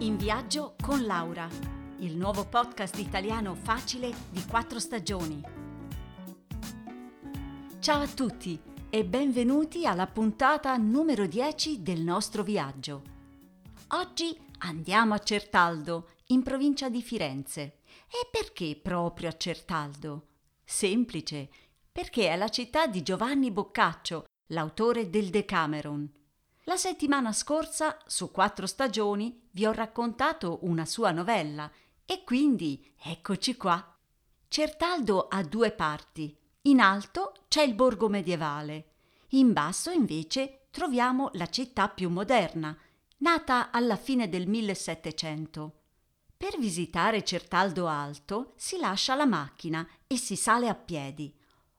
In viaggio con Laura, il nuovo podcast italiano facile di quattro stagioni. Ciao a tutti e benvenuti alla puntata numero 10 del nostro viaggio. Oggi andiamo a Certaldo, in provincia di Firenze. E perché proprio a Certaldo? Semplice, perché è la città di Giovanni Boccaccio, l'autore del Decameron. La settimana scorsa, su quattro stagioni, vi ho raccontato una sua novella e quindi eccoci qua. Certaldo ha due parti. In alto c'è il borgo medievale, in basso invece troviamo la città più moderna, nata alla fine del 1700. Per visitare Certaldo Alto si lascia la macchina e si sale a piedi,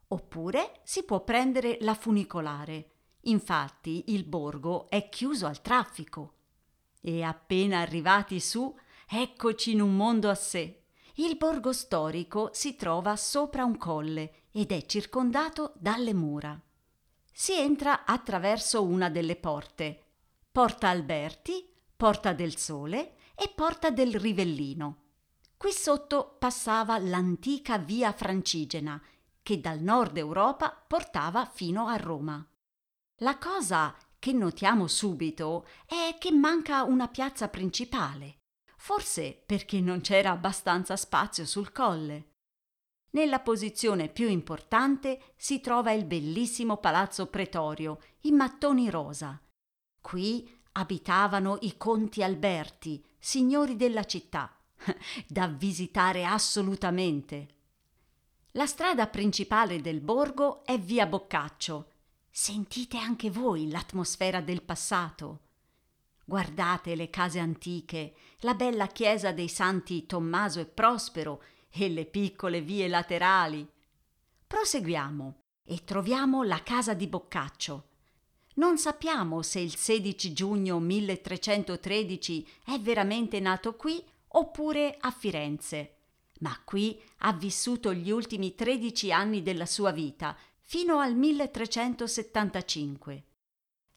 oppure si può prendere la funicolare. Infatti il borgo è chiuso al traffico. E appena arrivati su, eccoci in un mondo a sé. Il borgo storico si trova sopra un colle ed è circondato dalle mura. Si entra attraverso una delle porte, Porta Alberti, Porta del Sole e Porta del Rivellino. Qui sotto passava l'antica via Francigena, che dal nord Europa portava fino a Roma. La cosa che notiamo subito è che manca una piazza principale, forse perché non c'era abbastanza spazio sul colle. Nella posizione più importante si trova il bellissimo palazzo pretorio in mattoni rosa. Qui abitavano i conti Alberti, signori della città, da visitare assolutamente. La strada principale del borgo è via Boccaccio, Sentite anche voi l'atmosfera del passato. Guardate le case antiche, la bella chiesa dei santi Tommaso e Prospero e le piccole vie laterali. Proseguiamo e troviamo la casa di Boccaccio. Non sappiamo se il 16 giugno 1313 è veramente nato qui oppure a Firenze, ma qui ha vissuto gli ultimi 13 anni della sua vita fino al 1375.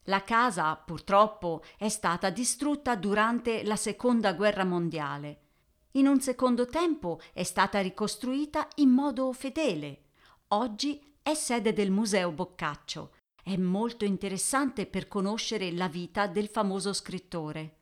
La casa, purtroppo, è stata distrutta durante la Seconda Guerra Mondiale. In un secondo tempo è stata ricostruita in modo fedele. Oggi è sede del Museo Boccaccio. È molto interessante per conoscere la vita del famoso scrittore.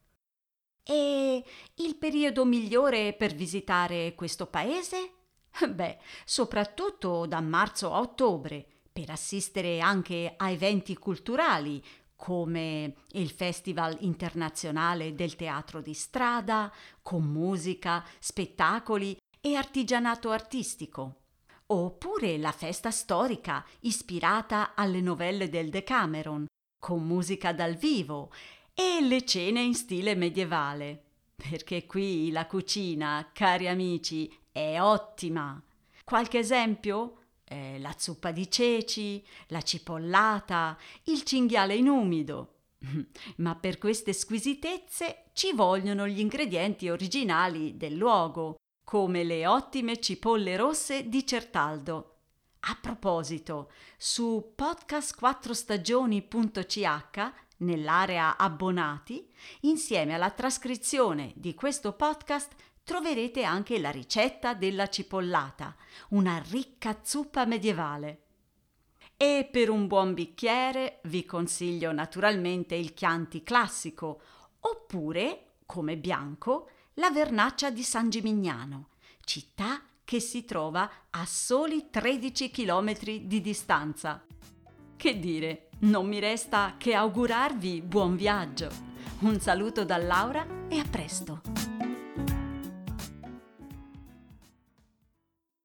E il periodo migliore per visitare questo paese? Beh, soprattutto da marzo a ottobre, per assistere anche a eventi culturali come il Festival internazionale del teatro di strada, con musica, spettacoli e artigianato artistico. Oppure la festa storica ispirata alle novelle del Decameron, con musica dal vivo e le cene in stile medievale. Perché qui la cucina, cari amici, è ottima. Qualche esempio? Eh, la zuppa di ceci, la cipollata, il cinghiale in umido. Ma per queste squisitezze ci vogliono gli ingredienti originali del luogo, come le ottime cipolle rosse di Certaldo. A proposito, su podcast4stagioni.ch nell'area abbonati, insieme alla trascrizione di questo podcast troverete anche la ricetta della cipollata, una ricca zuppa medievale. E per un buon bicchiere vi consiglio naturalmente il Chianti classico, oppure, come bianco, la vernaccia di San Gimignano, città che si trova a soli 13 km di distanza. Che dire, non mi resta che augurarvi buon viaggio. Un saluto da Laura e a presto!